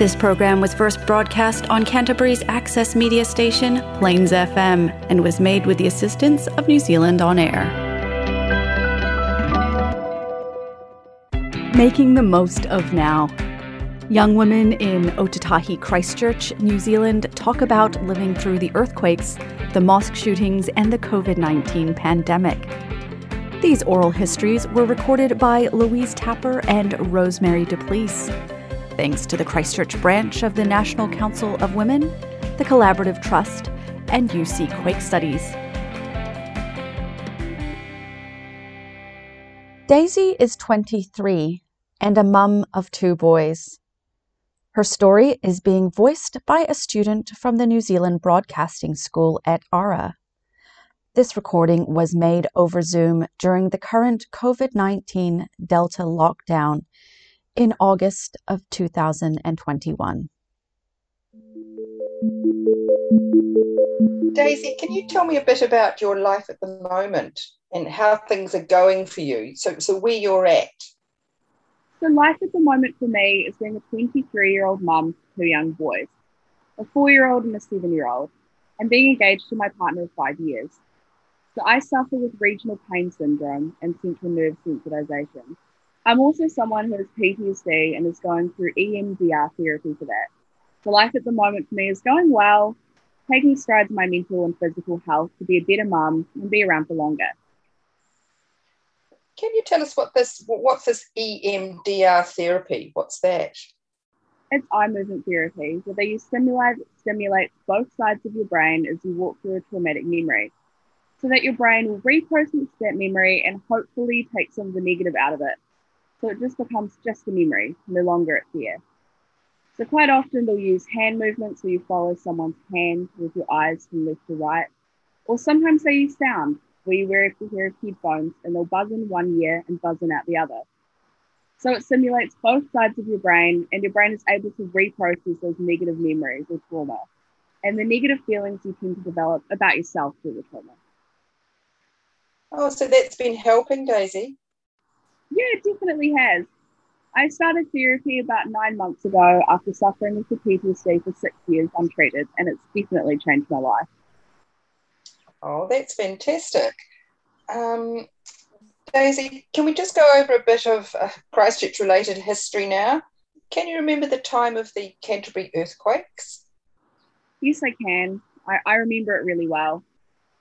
This program was first broadcast on Canterbury's access media station, Plains FM, and was made with the assistance of New Zealand On Air. Making the most of now. Young women in Otautahi Christchurch, New Zealand, talk about living through the earthquakes, the mosque shootings, and the COVID 19 pandemic. These oral histories were recorded by Louise Tapper and Rosemary Duplessis. Thanks to the Christchurch branch of the National Council of Women, the Collaborative Trust, and UC Quake Studies. Daisy is 23 and a mum of two boys. Her story is being voiced by a student from the New Zealand Broadcasting School at ARA. This recording was made over Zoom during the current COVID 19 Delta lockdown in August of 2021. Daisy, can you tell me a bit about your life at the moment and how things are going for you? So, so where you're at. So, life at the moment for me is being a 23 year old mum to two young boys, a four year old and a seven year old, and being engaged to my partner of five years. So I suffer with regional pain syndrome and central nerve sensitization. I'm also someone who has PTSD and is going through EMDR therapy for that. So life at the moment for me is going well, taking strides in my mental and physical health to be a better mum and be around for longer. Can you tell us what this what's this EMDR therapy? What's that? It's eye movement therapy, where they stimulate stimulate both sides of your brain as you walk through a traumatic memory so that your brain will reprocess that memory and hopefully take some of the negative out of it. So it just becomes just a memory, no longer a fear. So quite often they'll use hand movements where you follow someone's hand with your eyes from left to right. Or sometimes they use sound where you wear a pair of headphones and they'll buzz in one ear and buzz in out the other. So it simulates both sides of your brain and your brain is able to reprocess those negative memories or trauma and the negative feelings you tend to develop about yourself through the trauma. Oh, so that's been helping, Daisy? Yeah, it definitely has. I started therapy about nine months ago after suffering with the PTSD for six years untreated, and it's definitely changed my life. Oh, that's fantastic. Um, Daisy, can we just go over a bit of uh, Christchurch related history now? Can you remember the time of the Canterbury earthquakes? Yes, I can. I, I remember it really well.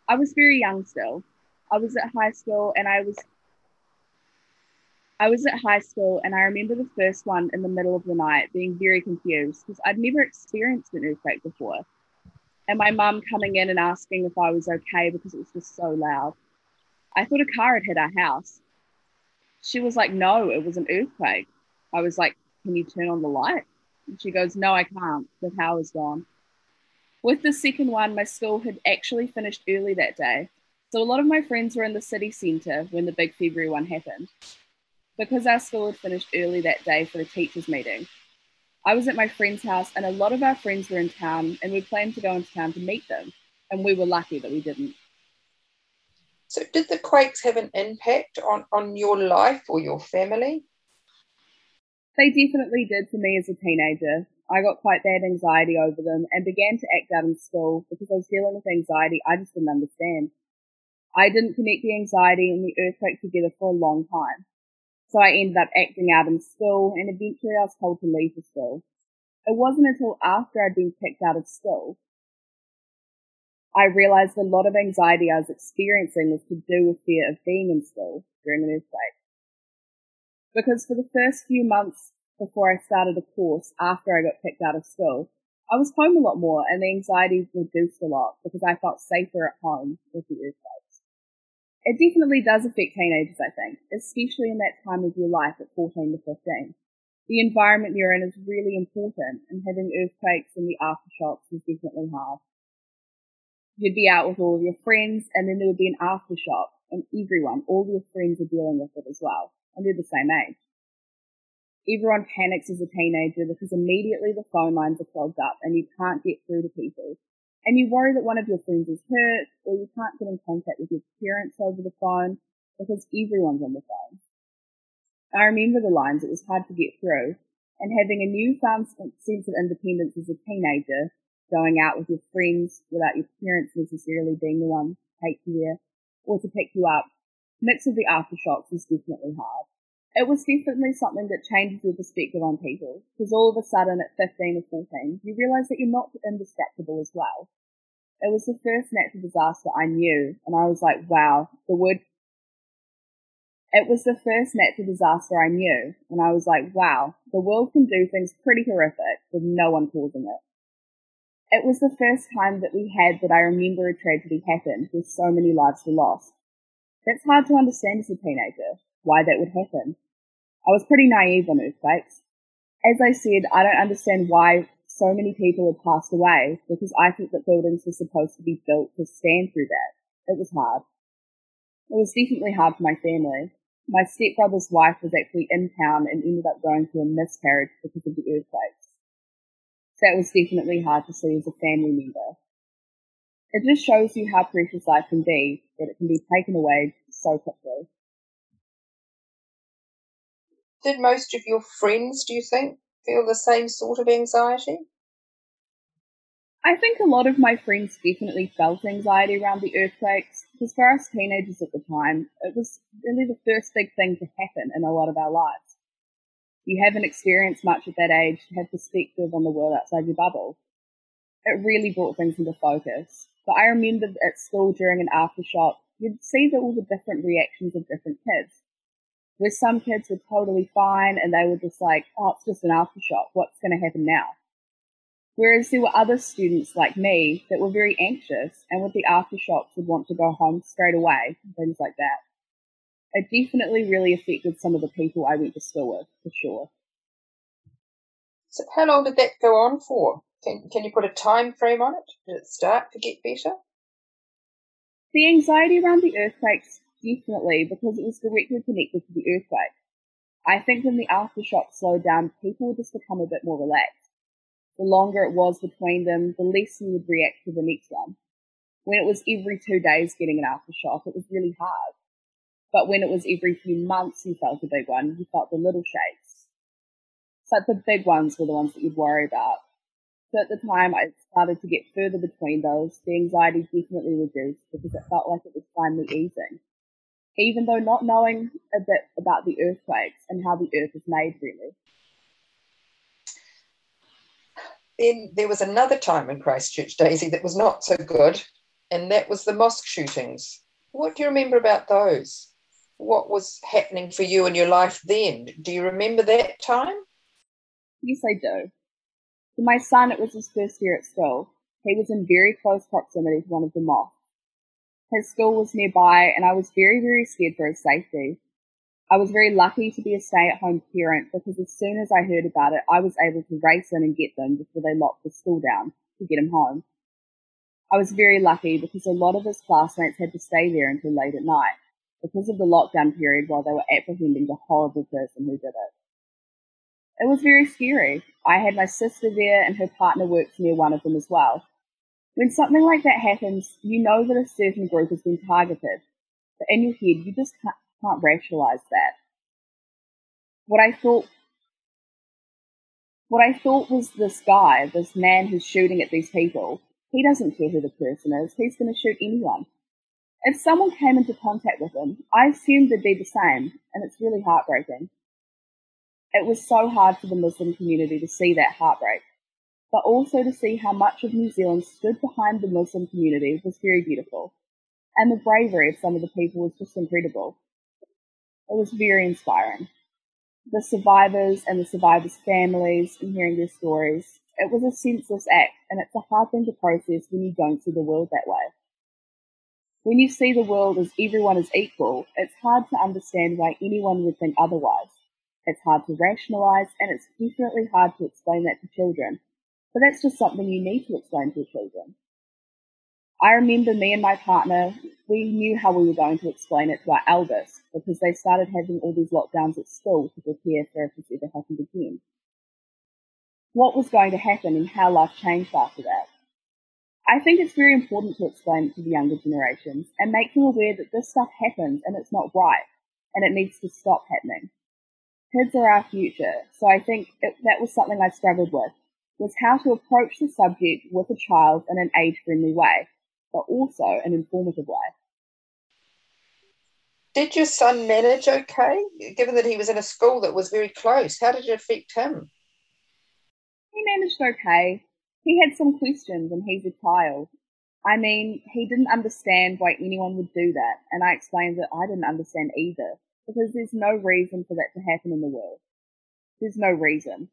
I was very young still, I was at high school and I was I was at high school and I remember the first one in the middle of the night being very confused because I'd never experienced an earthquake before. And my mum coming in and asking if I was okay because it was just so loud. I thought a car had hit our house. She was like, No, it was an earthquake. I was like, Can you turn on the light? And she goes, No, I can't. The power's gone. With the second one, my school had actually finished early that day. So a lot of my friends were in the city centre when the big February one happened. Because our school had finished early that day for the teachers' meeting, I was at my friend's house and a lot of our friends were in town and we planned to go into town to meet them. And we were lucky that we didn't. So, did the quakes have an impact on, on your life or your family? They definitely did for me as a teenager. I got quite bad anxiety over them and began to act out in school because I was dealing with anxiety I just didn't understand. I didn't connect the anxiety and the earthquake together for a long time. So I ended up acting out in school and eventually I was told to leave the school. It wasn't until after I'd been kicked out of school I realized a lot of anxiety I was experiencing was to do with fear of being in school during an earthquake. Because for the first few months before I started a course after I got kicked out of school, I was home a lot more and the anxiety reduced a lot because I felt safer at home with the earthquake it definitely does affect teenagers, I think, especially in that time of your life at 14 to 15. The environment you're in is really important, and having earthquakes and the aftershocks is definitely hard. You'd be out with all of your friends, and then there would be an aftershock, and everyone, all your friends are dealing with it as well, and they're the same age. Everyone panics as a teenager because immediately the phone lines are clogged up and you can't get through to people and you worry that one of your friends is hurt or you can't get in contact with your parents over the phone because everyone's on the phone. I remember the lines, it was hard to get through. and having a newfound um, sense of independence as a teenager, going out with your friends without your parents necessarily being the one to take you there or to pick you up, mix of the aftershocks is definitely hard. It was definitely something that changes your perspective on people, because all of a sudden at 15 or 14, you realize that you're not indestructible as well. It was the first natural disaster I knew, and I was like, wow, the word it was the first natural disaster I knew, and I was like, wow, the world can do things pretty horrific with no one causing it. It was the first time that we had that I remember a tragedy happened where so many lives were lost. That's hard to understand as a teenager, why that would happen. I was pretty naive on earthquakes. As I said, I don't understand why so many people had passed away because I thought that buildings were supposed to be built to stand through that. It was hard. It was definitely hard for my family my stepbrother's wife was actually in town and ended up going through a miscarriage because of the earthquakes. It was definitely hard to see as a family member. It just shows you how precious life can be, that it can be taken away so quickly. Did most of your friends, do you think, feel the same sort of anxiety? I think a lot of my friends definitely felt anxiety around the earthquakes because for us teenagers at the time, it was really the first big thing to happen in a lot of our lives. You haven't experienced much at that age to have perspective on the world outside your bubble. It really brought things into focus. But I remember at school during an aftershock, you'd see all the different reactions of different kids. Where some kids were totally fine and they were just like, oh, it's just an aftershock. What's going to happen now? Whereas there were other students like me that were very anxious and with the aftershocks would want to go home straight away, things like that. It definitely really affected some of the people I went to school with, for sure. So how long did that go on for? Can, can you put a time frame on it? Did it start to get better? The anxiety around the earthquakes, definitely, because it was directly connected to the earthquake. I think when the aftershock slowed down, people just become a bit more relaxed the longer it was between them, the less you would react to the next one. When it was every two days getting an aftershock, it was really hard. But when it was every few months you felt a big one, you felt the little shakes. So the big ones were the ones that you'd worry about. So at the time I started to get further between those, the anxiety definitely reduced because it felt like it was finally easing. Even though not knowing a bit about the earthquakes and how the earth is made really. Then there was another time in Christchurch, Daisy, that was not so good, and that was the mosque shootings. What do you remember about those? What was happening for you in your life then? Do you remember that time? Yes, I do. For my son, it was his first year at school. He was in very close proximity to one of the mosques. His school was nearby, and I was very, very scared for his safety. I was very lucky to be a stay at home parent because as soon as I heard about it, I was able to race in and get them before they locked the school down to get him home. I was very lucky because a lot of his classmates had to stay there until late at night because of the lockdown period while they were apprehending the horrible person who did it. It was very scary. I had my sister there and her partner worked near one of them as well. When something like that happens, you know that a certain group has been targeted, but in your head, you just can't, can't rationalize that. What I thought what I thought was this guy, this man who's shooting at these people, he doesn't care who the person is. He's going to shoot anyone. If someone came into contact with him, I assumed they'd be the same, and it's really heartbreaking. It was so hard for the Muslim community to see that heartbreak, but also to see how much of New Zealand stood behind the Muslim community was very beautiful, and the bravery of some of the people was just incredible. It was very inspiring. The survivors and the survivors' families and hearing their stories, it was a senseless act, and it's a hard thing to process when you don't see the world that way. When you see the world as everyone is equal, it's hard to understand why anyone would think otherwise. It's hard to rationalize, and it's definitely hard to explain that to children. But that's just something you need to explain to your children. I remember me and my partner, we knew how we were going to explain it to our eldest because they started having all these lockdowns at school to prepare for if this ever happened again. What was going to happen and how life changed after that. I think it's very important to explain it to the younger generations and make them aware that this stuff happens and it's not right and it needs to stop happening. Kids are our future, so I think it, that was something I struggled with, was how to approach the subject with a child in an age-friendly way, but also an informative way. Did your son manage okay, given that he was in a school that was very close? How did it affect him? He managed okay. He had some questions and he's a child. I mean, he didn't understand why anyone would do that, and I explained that I didn't understand either, because there's no reason for that to happen in the world. There's no reason.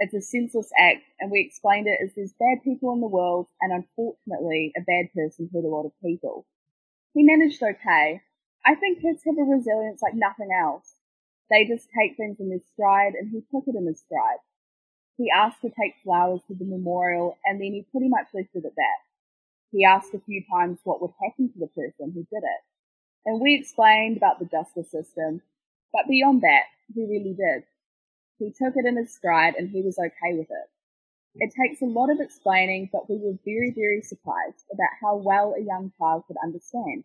It's a senseless act, and we explained it as there's bad people in the world, and unfortunately, a bad person hurt a lot of people. He managed okay. I think kids have a resilience like nothing else. They just take things in their stride, and he took it in his stride. He asked to take flowers to the memorial, and then he pretty much left it at that. He asked a few times what would happen to the person who did it. And we explained about the justice system, but beyond that, he really did. He took it in his stride and he was okay with it. It takes a lot of explaining, but we were very, very surprised about how well a young child could understand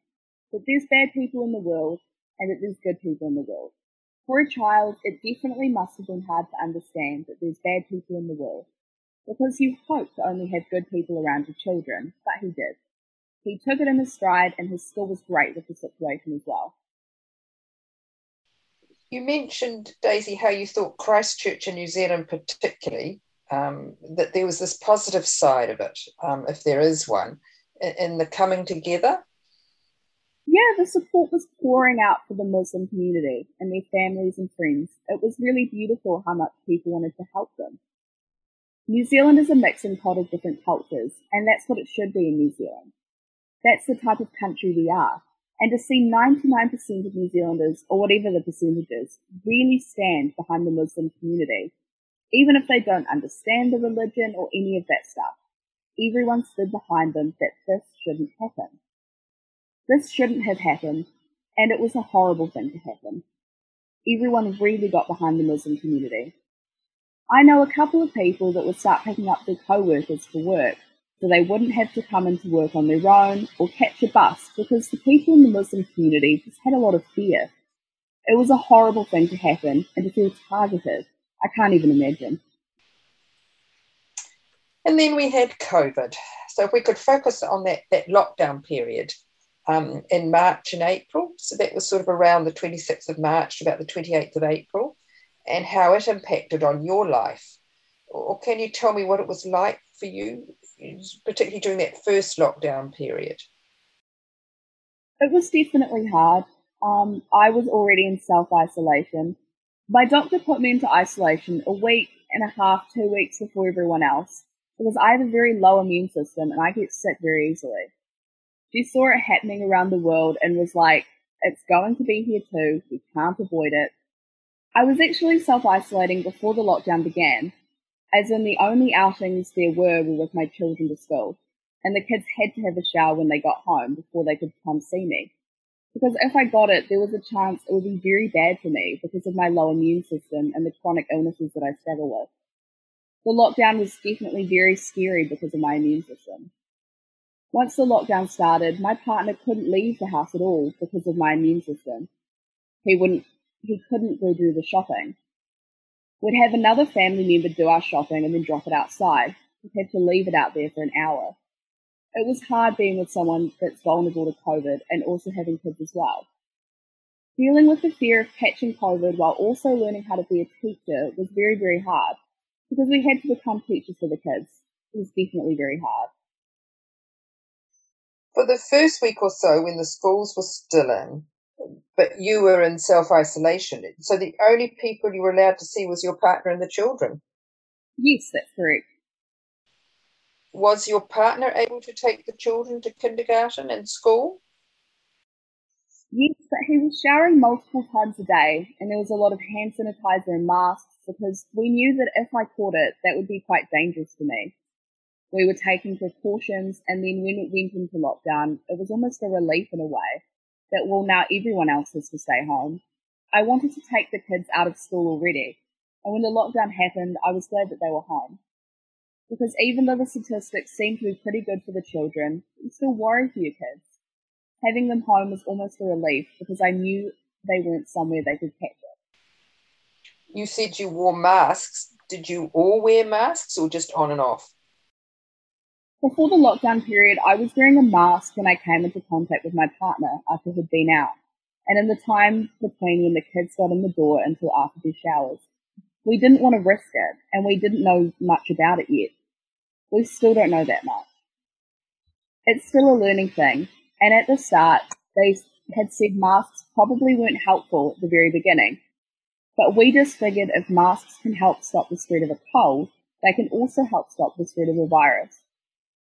that there's bad people in the world and that there's good people in the world. For a child, it definitely must have been hard to understand that there's bad people in the world, because you hope to only have good people around your children, but he did. He took it in his stride, and his school was great with the situation as well. You mentioned, Daisy, how you thought Christchurch in New Zealand, particularly, um, that there was this positive side of it, um, if there is one, in, the coming together yeah, the support was pouring out for the Muslim community and their families and friends. It was really beautiful how much people wanted to help them. New Zealand is a mixing pot of different cultures, and that's what it should be in New Zealand. That's the type of country we are. And to see 99% of New Zealanders, or whatever the percentages, really stand behind the Muslim community, even if they don't understand the religion or any of that stuff, everyone stood behind them that this shouldn't happen. This shouldn't have happened, and it was a horrible thing to happen. Everyone really got behind the Muslim community. I know a couple of people that would start picking up their co-workers for work so they wouldn't have to come into work on their own or catch a bus because the people in the Muslim community just had a lot of fear. It was a horrible thing to happen and to feel targeted. I can't even imagine. And then we had COVID. So if we could focus on that, that lockdown period, um, in March and April. So that was sort of around the 26th of March to about the 28th of April, and how it impacted on your life. Or can you tell me what it was like for you, particularly during that first lockdown period? It was definitely hard. Um, I was already in self isolation. My doctor put me into isolation a week and a half, two weeks before everyone else because I have a very low immune system and I get sick very easily. She saw it happening around the world and was like, it's going to be here too. We can't avoid it. I was actually self isolating before the lockdown began, as in the only outings there were were with my children to school, and the kids had to have a shower when they got home before they could come see me. Because if I got it, there was a chance it would be very bad for me because of my low immune system and the chronic illnesses that I struggle with. The lockdown was definitely very scary because of my immune system. Once the lockdown started, my partner couldn't leave the house at all because of my immune system. He wouldn't, he couldn't go do the shopping. We'd have another family member do our shopping and then drop it outside. We had to leave it out there for an hour. It was hard being with someone that's vulnerable to COVID and also having kids as well. Dealing with the fear of catching COVID while also learning how to be a teacher was very, very hard because we had to become teachers for the kids. It was definitely very hard for the first week or so when the schools were still in, but you were in self isolation. So the only people you were allowed to see was your partner and the children. Yes, that's correct. Was your partner able to take the children to kindergarten and school? Yes, but he was showering multiple times a day, and there was a lot of hand sanitizer and masks because we knew that if I caught it, that would be quite dangerous for me we were taking precautions. And then when it went into lockdown, it was almost a relief in a way that, well, now everyone else has to stay home. I wanted to take the kids out of school already. And when the lockdown happened, I was glad that they were home. Because even though the statistics seem to be pretty good for the children, you still worry for your kids. Having them home was almost a relief because I knew they weren't somewhere they could catch it. You said you wore masks. Did you all wear masks or just on and off? Before the lockdown period, I was wearing a mask when I came into contact with my partner after he'd been out, and in the time between when the kids got in the door until after their showers. We didn't want to risk it, and we didn't know much about it yet. We still don't know that much. It's still a learning thing, and at the start, they had said masks probably weren't helpful at the very beginning. But we just figured if masks can help stop the spread of a cold, they can also help stop the spread of a virus.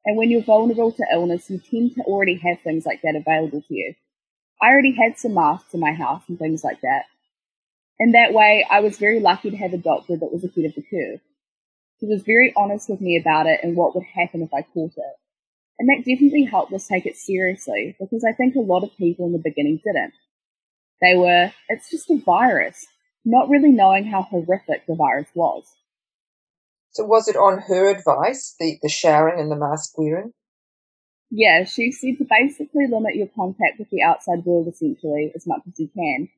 And when you're vulnerable to illness, you tend to already have things like that available to you. I already had some masks in my house and things like that. In that way, I was very lucky to have a doctor that was ahead of the curve. He was very honest with me about it and what would happen if I caught it. And that definitely helped us take it seriously because I think a lot of people in the beginning didn't. They were, it's just a virus, not really knowing how horrific the virus was. So was it on her advice, the, the showering and the mask wearing? Yeah, she said to basically limit your contact with the outside world essentially as much as you can.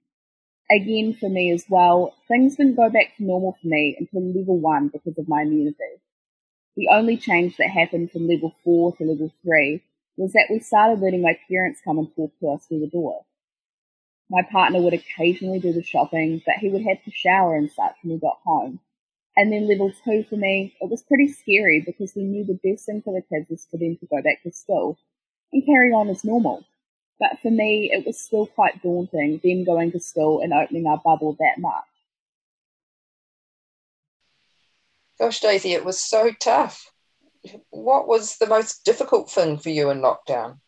Again, for me as well, things didn't go back to normal for me until level one because of my immunity. The only change that happened from level four to level three was that we started letting my parents come and talk to us through the door. My partner would occasionally do the shopping, but he would have to shower and such when we got home. And then level two for me, it was pretty scary because we knew the best thing for the kids was for them to go back to school and carry on as normal. But for me, it was still quite daunting, them going to school and opening our bubble that much. Gosh, Daisy, it was so tough. What was the most difficult thing for you in lockdown?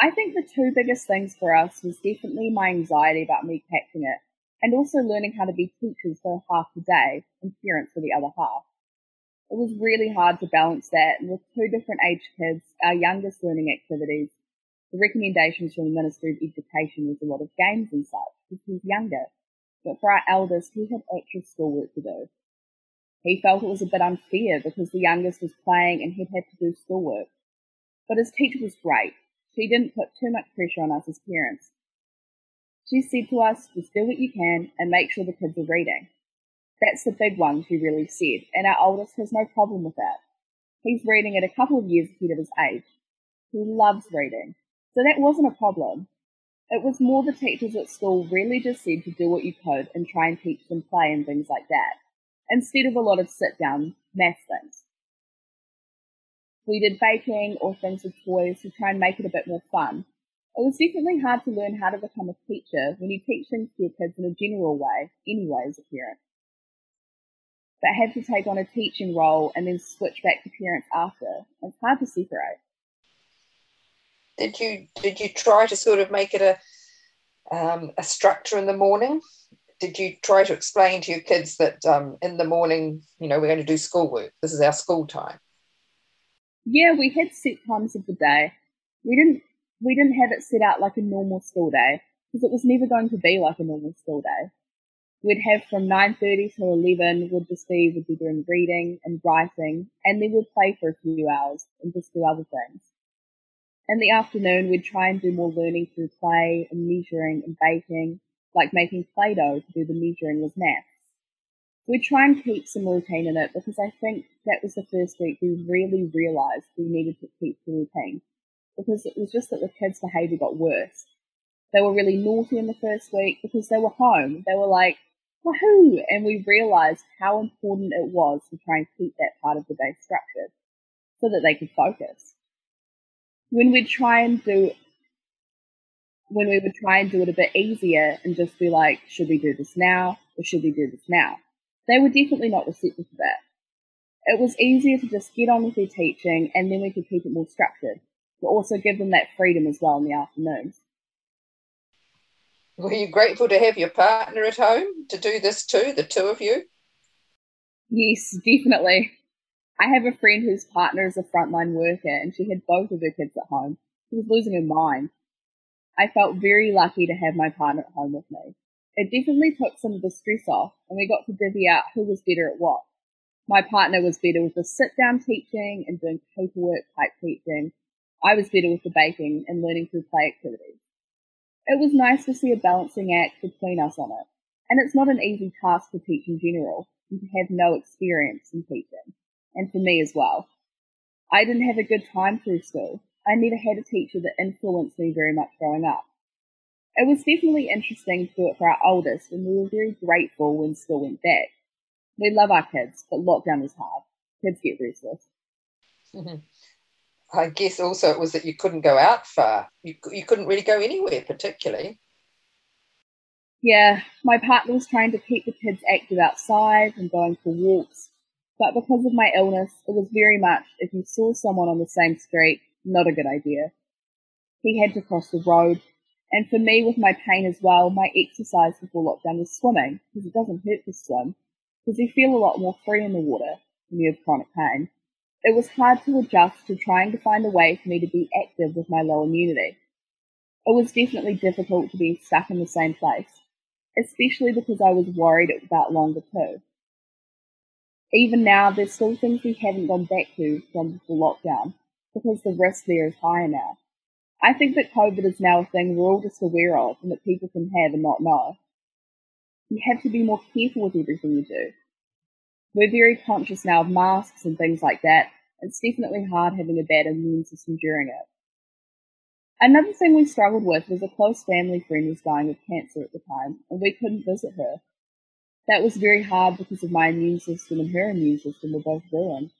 I think the two biggest things for us was definitely my anxiety about me catching it and also learning how to be teachers for half the day and parents for the other half. It was really hard to balance that, and with two different age kids, our youngest learning activities, the recommendations from the Ministry of Education was a lot of games and such, because he's younger. But for our eldest, he had actual schoolwork to do. He felt it was a bit unfair because the youngest was playing and he'd had to do schoolwork. But his teacher was great. She didn't put too much pressure on us as parents. She said to us, just do what you can and make sure the kids are reading. That's the big one, she really said, and our oldest has no problem with that. He's reading at a couple of years ahead of his age. He loves reading, so that wasn't a problem. It was more the teachers at school really just said to do what you could and try and teach them play and things like that, instead of a lot of sit down math things. We did baking or things with toys to try and make it a bit more fun, it was definitely hard to learn how to become a teacher when you teach things to your kids in a general way, anyway, as a parent. But have to take on a teaching role and then switch back to parents after. It's hard to separate. Did you did you try to sort of make it a um, a structure in the morning? Did you try to explain to your kids that um, in the morning, you know, we're going to do schoolwork. This is our school time. Yeah, we had set times of the day. We didn't we didn't have it set out like a normal school day because it was never going to be like a normal school day. We'd have from 9.30 till 11 would just be, would be doing reading and writing and then we'd play for a few hours and just do other things. In the afternoon, we'd try and do more learning through play and measuring and baking, like making Play-Doh to do the measuring with maths. We'd try and keep some routine in it because I think that was the first week we really realised we needed to keep the routine because it was just that the kids' behaviour got worse. They were really naughty in the first week because they were home. They were like, woohoo! And we realised how important it was to try and keep that part of the day structured so that they could focus. When we'd try and do when we would try and do it a bit easier and just be like, should we do this now or should we do this now? They were definitely not receptive to that. It was easier to just get on with their teaching and then we could keep it more structured but also give them that freedom as well in the afternoons. Were you grateful to have your partner at home to do this too, the two of you? Yes, definitely. I have a friend whose partner is a frontline worker and she had both of her kids at home. She was losing her mind. I felt very lucky to have my partner at home with me. It definitely took some of the stress off and we got to divvy out who was better at what. My partner was better with the sit down teaching and doing paperwork type teaching I was better with the baking and learning through play activities. It was nice to see a balancing act between us on it, And it's not an easy task to teach in general, and to have no experience in teaching, and for me as well. I didn't have a good time through school. I never had a teacher that influenced me very much growing up. It was definitely interesting to do it for our oldest, and we were very grateful when school went back. We love our kids, but lockdown was hard. Kids get restless. Mm-hmm. I guess also it was that you couldn't go out far. You, you couldn't really go anywhere, particularly. Yeah, my partner was trying to keep the kids active outside and going for walks, but because of my illness, it was very much if you saw someone on the same street, not a good idea. He had to cross the road, and for me, with my pain as well, my exercise before lockdown was swimming, because it doesn't hurt to swim, because you feel a lot more free in the water when you have chronic pain. It was hard to adjust to trying to find a way for me to be active with my low immunity. It was definitely difficult to be stuck in the same place, especially because I was worried about longer too. Even now, there's still things we haven't gone back to from before lockdown, because the risk there is higher now. I think that COVID is now a thing we're all just aware of and that people can have and not know. You have to be more careful with everything you do. We're very conscious now of masks and things like that. It's definitely hard having a bad immune system during it. Another thing we struggled with was a close family friend was dying of cancer at the time, and we couldn't visit her. That was very hard because of my immune system and her immune system were both ruined.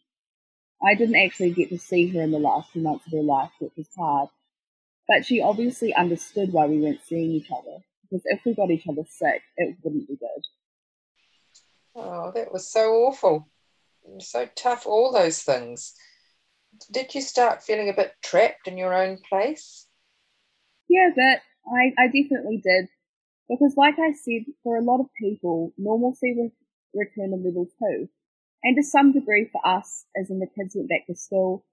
I didn't actually get to see her in the last few months of her life, which was hard. But she obviously understood why we weren't seeing each other, because if we got each other sick, it wouldn't be good. Oh, that was so awful. So tough, all those things. Did you start feeling a bit trapped in your own place? Yeah, but I, I definitely did. Because, like I said, for a lot of people, normalcy will return to level two. And to some degree for us, as in the kids went back to school.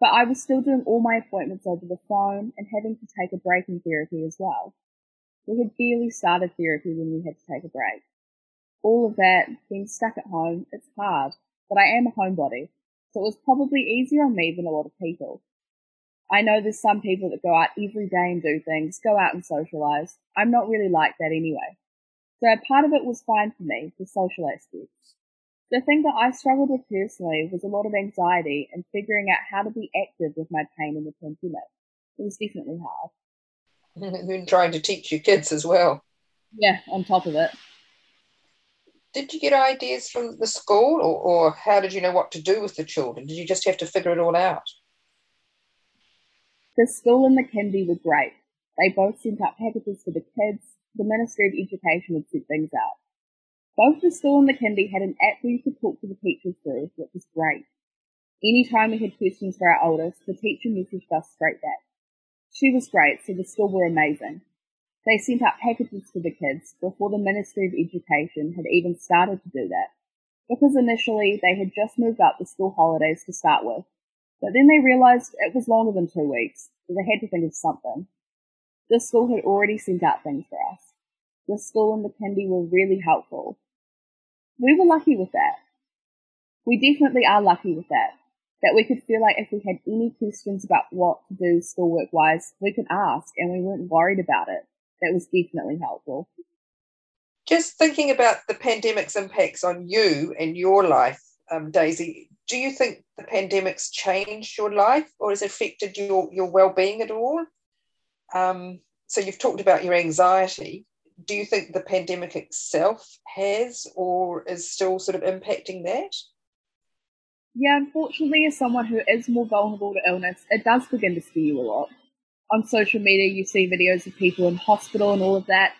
But I was still doing all my appointments over the phone and having to take a break in therapy as well. We had barely started therapy when we had to take a break all of that, being stuck at home, it's hard. But I am a homebody, so it was probably easier on me than a lot of people. I know there's some people that go out every day and do things, go out and socialize. I'm not really like that anyway. So part of it was fine for me, the social aspects. The thing that I struggled with personally was a lot of anxiety and figuring out how to be active with my pain in the pandemic. It was definitely hard. And trying to teach your kids as well. Yeah, on top of it did you get ideas from the school or, or how did you know what to do with the children? Did you just have to figure it all out? The school and the kindy were great. They both sent out packages for the kids. The Ministry of Education had sent things out. Both the school and the kindy had an app where you could talk to the teachers through, which was great. Anytime we had questions for our oldest, the teacher messaged us straight back. She was great, so the school were amazing. They sent out packages to the kids before the Ministry of Education had even started to do that, because initially they had just moved up the school holidays to start with, but then they realised it was longer than two weeks, so they had to think of something. The school had already sent out things for us. The school and the kindy were really helpful. We were lucky with that. We definitely are lucky with that. That we could feel like if we had any questions about what to do schoolwork wise, we could ask and we weren't worried about it that was definitely helpful. Just thinking about the pandemic's impacts on you and your life, um, Daisy, do you think the pandemic's changed your life or has affected your, your well-being at all? Um, so you've talked about your anxiety. Do you think the pandemic itself has or is still sort of impacting that? Yeah, unfortunately, as someone who is more vulnerable to illness, it does begin to scare you a lot on social media, you see videos of people in hospital and all of that.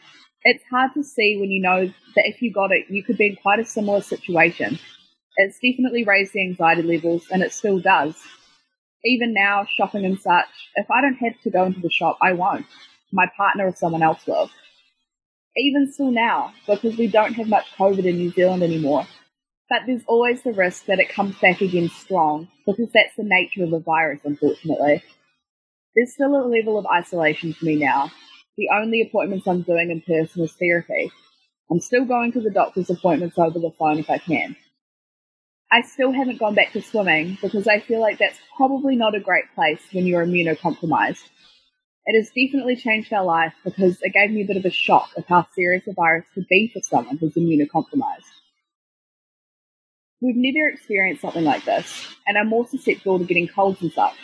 It's hard to see when you know that if you got it, you could be in quite a similar situation. It's definitely raised the anxiety levels, and it still does. Even now, shopping and such, if I don't have to go into the shop, I won't. My partner or someone else will. Even still now, because we don't have much COVID in New Zealand anymore. But there's always the risk that it comes back again strong, because that's the nature of the virus, unfortunately. There's still a level of isolation for me now. The only appointments I'm doing in person is therapy. I'm still going to the doctor's appointments over the phone if I can. I still haven't gone back to swimming because I feel like that's probably not a great place when you're immunocompromised. It has definitely changed our life because it gave me a bit of a shock of how serious the virus could be for someone who's immunocompromised. We've never experienced something like this, and are more susceptible to getting colds and such.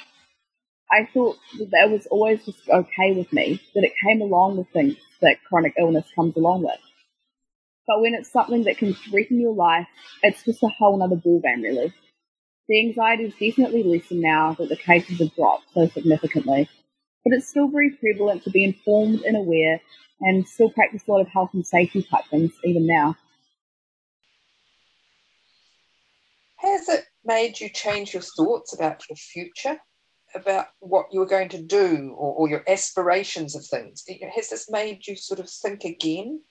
I thought that that was always just okay with me, that it came along with things that chronic illness comes along with. But when it's something that can threaten your life, it's just a whole other ballgame, really. The anxiety is definitely lessened now that the cases have dropped so significantly, but it's still very prevalent to be informed and aware and still practice a lot of health and safety type things even now. Has it made you change your thoughts about your future, about what you were going to do or, or your aspirations of things? Has this made you sort of think again?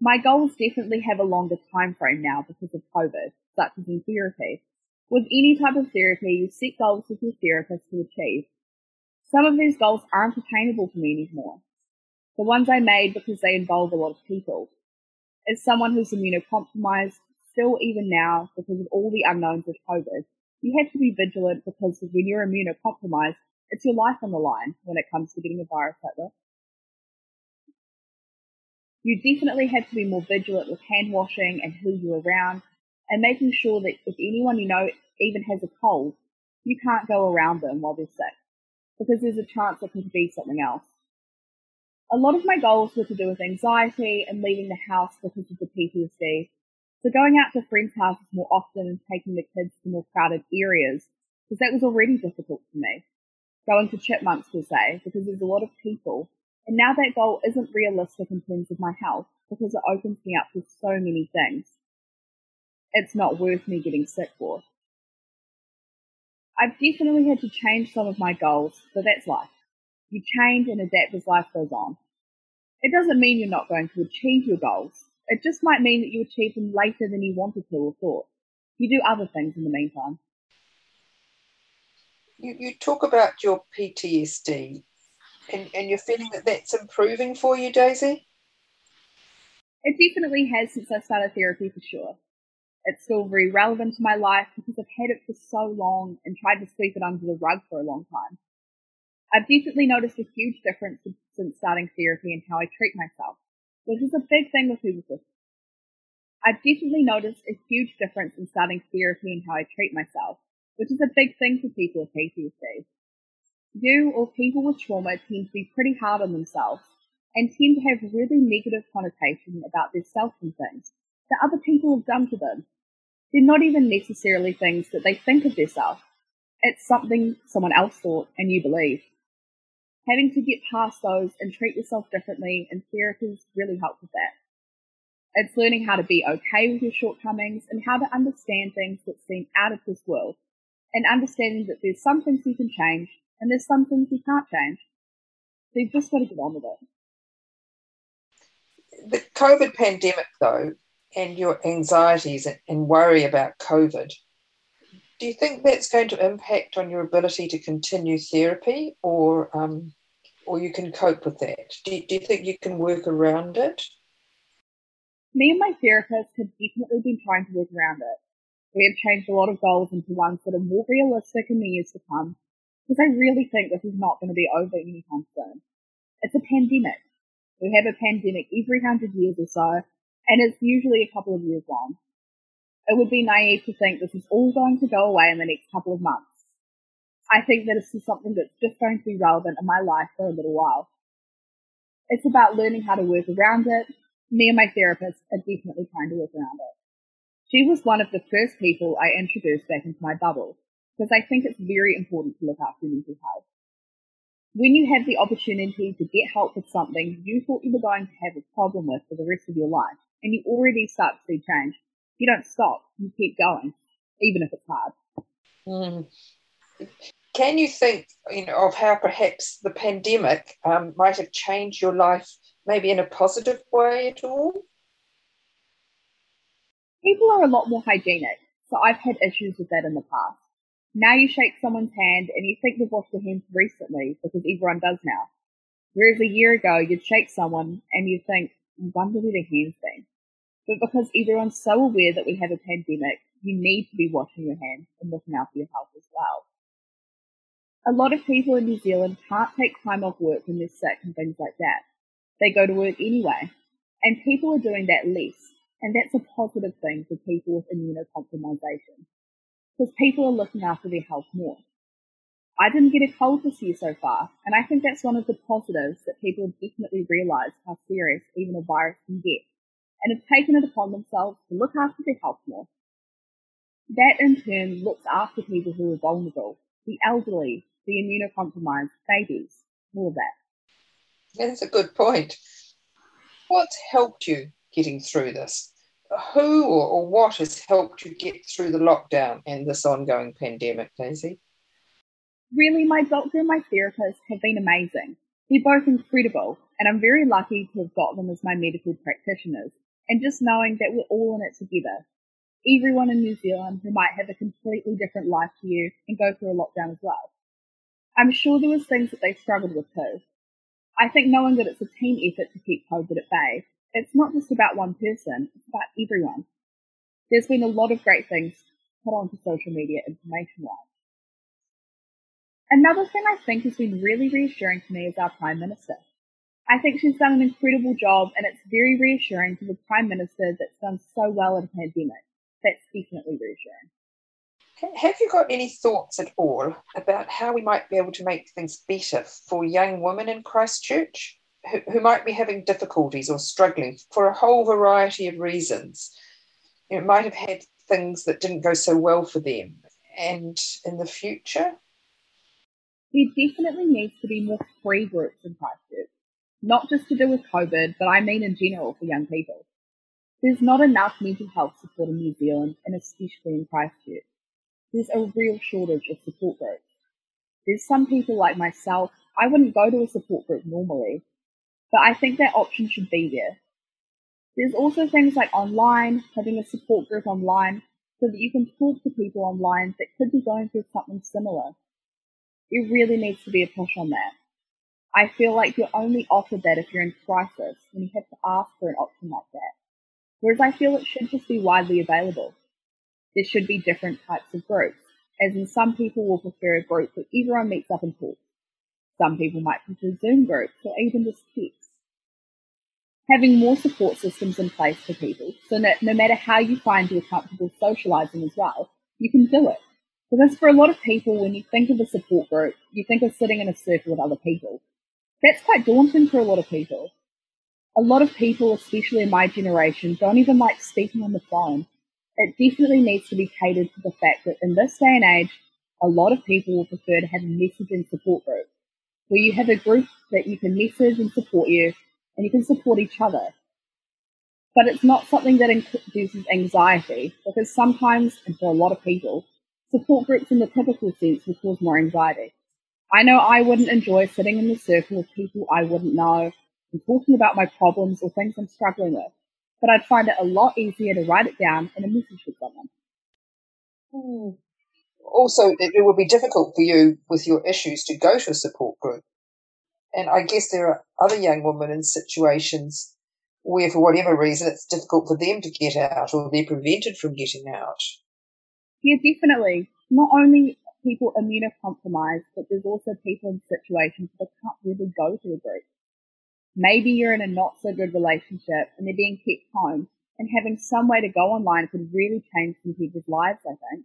My goals definitely have a longer time frame now because of COVID, such as in therapy. With any type of therapy, you set goals with your therapist to achieve. Some of these goals aren't attainable for me anymore. The ones I made because they involve a lot of people. As someone who's immunocompromised, still even now, because of all the unknowns of COVID, you have to be vigilant because when you're immunocompromised, it's your life on the line when it comes to getting a virus like this. You definitely have to be more vigilant with hand washing and who you're around and making sure that if anyone you know even has a cold, you can't go around them while they're sick because there's a chance it could be something else. A lot of my goals were to do with anxiety and leaving the house because of the PTSD. So going out to friends' houses more often and taking the kids to more crowded areas, because that was already difficult for me. Going to chipmunks per se, because there's a lot of people. And now that goal isn't realistic in terms of my health, because it opens me up to so many things. It's not worth me getting sick for. I've definitely had to change some of my goals, but that's life. You change and adapt as life goes on. It doesn't mean you're not going to achieve your goals. It just might mean that you achieve them later than you wanted to or thought. You do other things in the meantime. You, you talk about your PTSD and, and you're feeling that that's improving for you, Daisy? It definitely has since I started therapy for sure. It's still very relevant to my life because I've had it for so long and tried to sweep it under the rug for a long time. I've definitely noticed a huge difference since starting therapy and how I treat myself, which is a big thing with with I've definitely noticed a huge difference in starting therapy and how I treat myself, which is a big thing for people with PTSD. You or people with trauma tend to be pretty hard on themselves and tend to have really negative connotation about their self and things that other people have done to them they're not even necessarily things that they think of themselves. It's something someone else thought and you believe. Having to get past those and treat yourself differently and therapy really helps with that. It's learning how to be okay with your shortcomings and how to understand things that seem out of this world and understanding that there's some things you can change and there's some things you can't change. So you've just got to get on with it. The COVID pandemic, though, and your anxieties and worry about COVID, do you think that's going to impact on your ability to continue therapy or um, or you can cope with that? Do you, do you think you can work around it? Me and my therapist have definitely been trying to work around it. We have changed a lot of goals into ones that are more realistic in the years to come because I really think this is not going to be over anytime soon. It's a pandemic. We have a pandemic every hundred years or so, and it's usually a couple of years long. It would be naive to think this is all going to go away in the next couple of months. I think that this is something that's just going to be relevant in my life for a little while. It's about learning how to work around it. Me and my therapist are definitely trying to work around it. She was one of the first people I introduced back into my bubble because I think it's very important to look after mental health. When you have the opportunity to get help with something you thought you were going to have a problem with for the rest of your life, and you already start to see change. You don't stop, you keep going, even if it's hard. Mm. Can you think you know, of how perhaps the pandemic um, might have changed your life, maybe in a positive way at all? People are a lot more hygienic, so I've had issues with that in the past. Now you shake someone's hand and you think they've washed their hands recently because everyone does now. Whereas a year ago, you'd shake someone and you think, wonder where their hands been. But because everyone's so aware that we have a pandemic, you need to be washing your hands and looking after your health as well. A lot of people in New Zealand can't take time off work when they're sick and things like that. They go to work anyway. And people are doing that less. And that's a positive thing for people with immunocompromisation. Because people are looking after their health more. I didn't get a cold this year so far, and I think that's one of the positives that people definitely realised how serious even a virus can get, and have taken it upon themselves to look after their health more. That in turn looks after people who are vulnerable, the elderly, the immunocompromised, babies, all of that. That's a good point. What's helped you getting through this? Who or, or what has helped you get through the lockdown and this ongoing pandemic, Daisy? Really, my doctor and my therapist have been amazing. They're both incredible, and I'm very lucky to have got them as my medical practitioners, and just knowing that we're all in it together. Everyone in New Zealand who might have a completely different life to you and go through a lockdown as well. I'm sure there was things that they struggled with too. I think knowing that it's a team effort to keep COVID at bay, it's not just about one person, it's about everyone. There's been a lot of great things put onto social media information wise. Another thing I think has been really reassuring to me is our Prime Minister. I think she's done an incredible job and it's very reassuring to the Prime Minister that's done so well in a pandemic. That's definitely reassuring. Have you got any thoughts at all about how we might be able to make things better for young women in Christchurch who, who might be having difficulties or struggling for a whole variety of reasons? You know, might have had things that didn't go so well for them. And in the future, there definitely needs to be more free groups in Christchurch, not just to do with COVID, but I mean in general for young people. There's not enough mental health support in New Zealand, and especially in Christchurch. There's a real shortage of support groups. There's some people like myself, I wouldn't go to a support group normally, but I think that option should be there. There's also things like online, having a support group online, so that you can talk to people online that could be going through something similar it really needs to be a push on that. I feel like you're only offered that if you're in crisis and you have to ask for an option like that. Whereas I feel it should just be widely available. There should be different types of groups, as in some people will prefer a group where everyone meets up and talks. Some people might prefer Zoom groups or even just text. Having more support systems in place for people so that no matter how you find you're comfortable socializing as well, you can do it. Because for a lot of people, when you think of a support group, you think of sitting in a circle with other people. That's quite daunting for a lot of people. A lot of people, especially in my generation, don't even like speaking on the phone. It definitely needs to be catered to the fact that in this day and age, a lot of people will prefer to have a messaging support group where you have a group that you can message and support you and you can support each other. But it's not something that induces anxiety because sometimes, and for a lot of people, Support groups in the typical sense will cause more anxiety. I know I wouldn't enjoy sitting in the circle with people I wouldn't know and talking about my problems or things I'm struggling with, but I'd find it a lot easier to write it down in a message with someone. Hmm. Also, it, it would be difficult for you with your issues to go to a support group. And I guess there are other young women in situations where, for whatever reason, it's difficult for them to get out or they're prevented from getting out. Yeah, definitely. Not only people immunocompromised, but there's also people in situations that can't really go to a group. Maybe you're in a not so good relationship and they're being kept home, and having some way to go online could really change some people's lives, I think.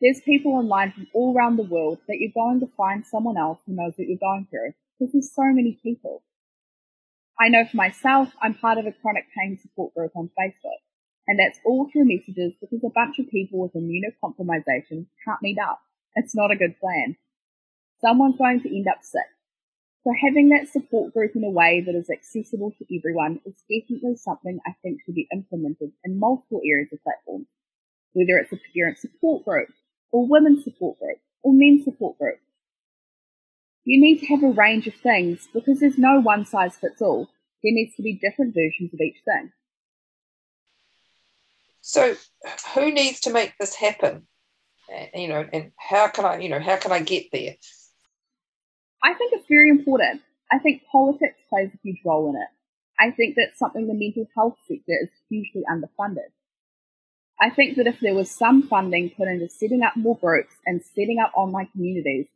There's people online from all around the world that you're going to find someone else who knows what you're going through, because there's so many people. I know for myself, I'm part of a chronic pain support group on Facebook. And that's all through messages because a bunch of people with immunocompromisation can't meet up. It's not a good plan. Someone's going to end up sick. So having that support group in a way that is accessible to everyone is definitely something I think should be implemented in multiple areas of platforms. Whether it's a parent support group, or women's support group, or men's support group. You need to have a range of things because there's no one size fits all. There needs to be different versions of each thing. So, who needs to make this happen? Eh, you know, and how can I, you know, how can I get there? I think it's very important. I think politics plays a huge role in it. I think that's something the mental health sector is hugely underfunded. I think that if there was some funding put into setting up more groups and setting up online communities,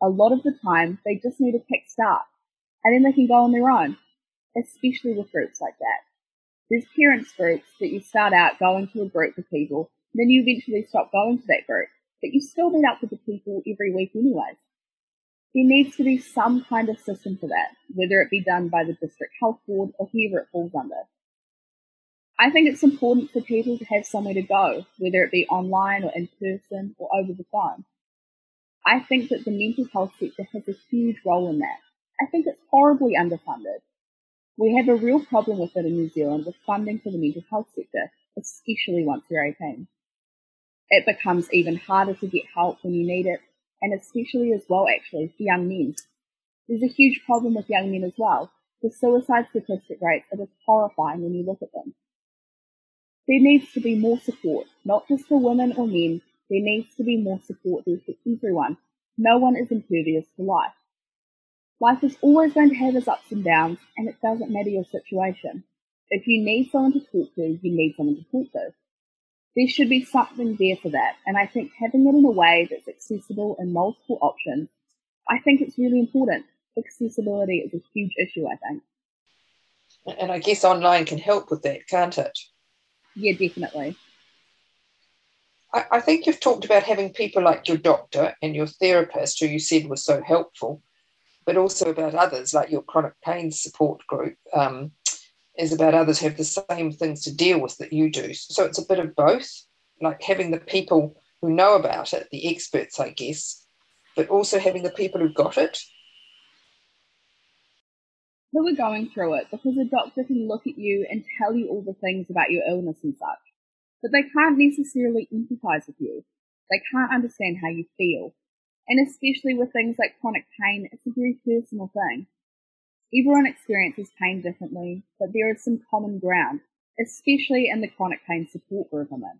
a lot of the time they just need a kick start and then they can go on their own, especially with groups like that. There's parents groups that you start out going to a group of people, then you eventually stop going to that group, but you still meet up with the people every week anyways. There needs to be some kind of system for that, whether it be done by the district health board or whoever it falls under. I think it's important for people to have somewhere to go, whether it be online or in person or over the phone. I think that the mental health sector has a huge role in that. I think it's horribly underfunded. We have a real problem with it in New Zealand with funding for the mental health sector, especially once you're 18. It becomes even harder to get help when you need it, and especially as well actually for young men. There's a huge problem with young men as well. The suicide statistic rates are just horrifying when you look at them. There needs to be more support, not just for women or men, there needs to be more support there for everyone. No one is impervious to life. Life is always going to have its ups and downs, and it doesn't matter your situation. If you need someone to talk to, you need someone to talk to. There should be something there for that, and I think having it in a way that's accessible and multiple options, I think it's really important. Accessibility is a huge issue, I think. And I guess online can help with that, can't it? Yeah, definitely. I, I think you've talked about having people like your doctor and your therapist, who you said was so helpful, but also about others, like your chronic pain support group, um, is about others who have the same things to deal with that you do. So it's a bit of both, like having the people who know about it, the experts, I guess, but also having the people who got it. Who are going through it because a doctor can look at you and tell you all the things about your illness and such but they can't necessarily empathize with you. They can't understand how you feel. And especially with things like chronic pain, it's a very personal thing. Everyone experiences pain differently, but there is some common ground, especially in the chronic pain support group I'm in.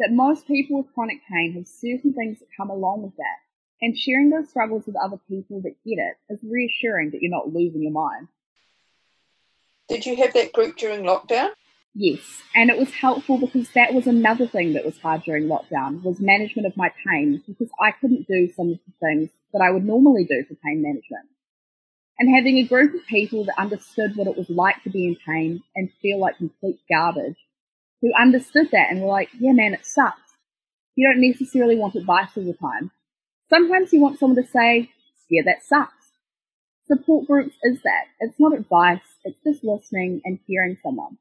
That most people with chronic pain have certain things that come along with that, and sharing those struggles with other people that get it is reassuring that you're not losing your mind. Did you have that group during lockdown? Yes, and it was helpful because that was another thing that was hard during lockdown was management of my pain because I couldn't do some of the things that I would normally do for pain management. And having a group of people that understood what it was like to be in pain and feel like complete garbage, who understood that and were like, yeah man, it sucks. You don't necessarily want advice all the time. Sometimes you want someone to say, yeah, that sucks. Support groups is that. It's not advice, it's just listening and hearing someone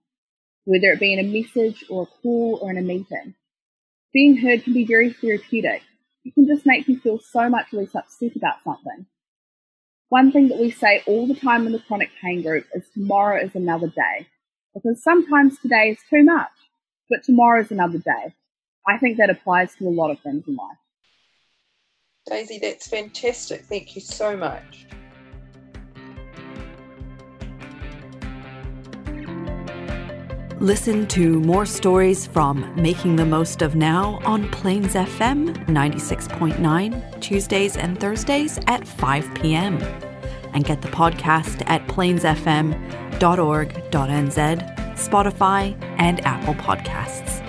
whether it be in a message or a call or in a meeting. Being heard can be very therapeutic. It can just make you feel so much less upset about something. One thing that we say all the time in the chronic pain group is tomorrow is another day. Because sometimes today is too much, but tomorrow is another day. I think that applies to a lot of things in life. Daisy, that's fantastic. Thank you so much. Listen to more stories from Making the Most of Now on Plains FM 96.9, Tuesdays and Thursdays at 5 p.m. And get the podcast at plainsfm.org.nz, Spotify, and Apple Podcasts.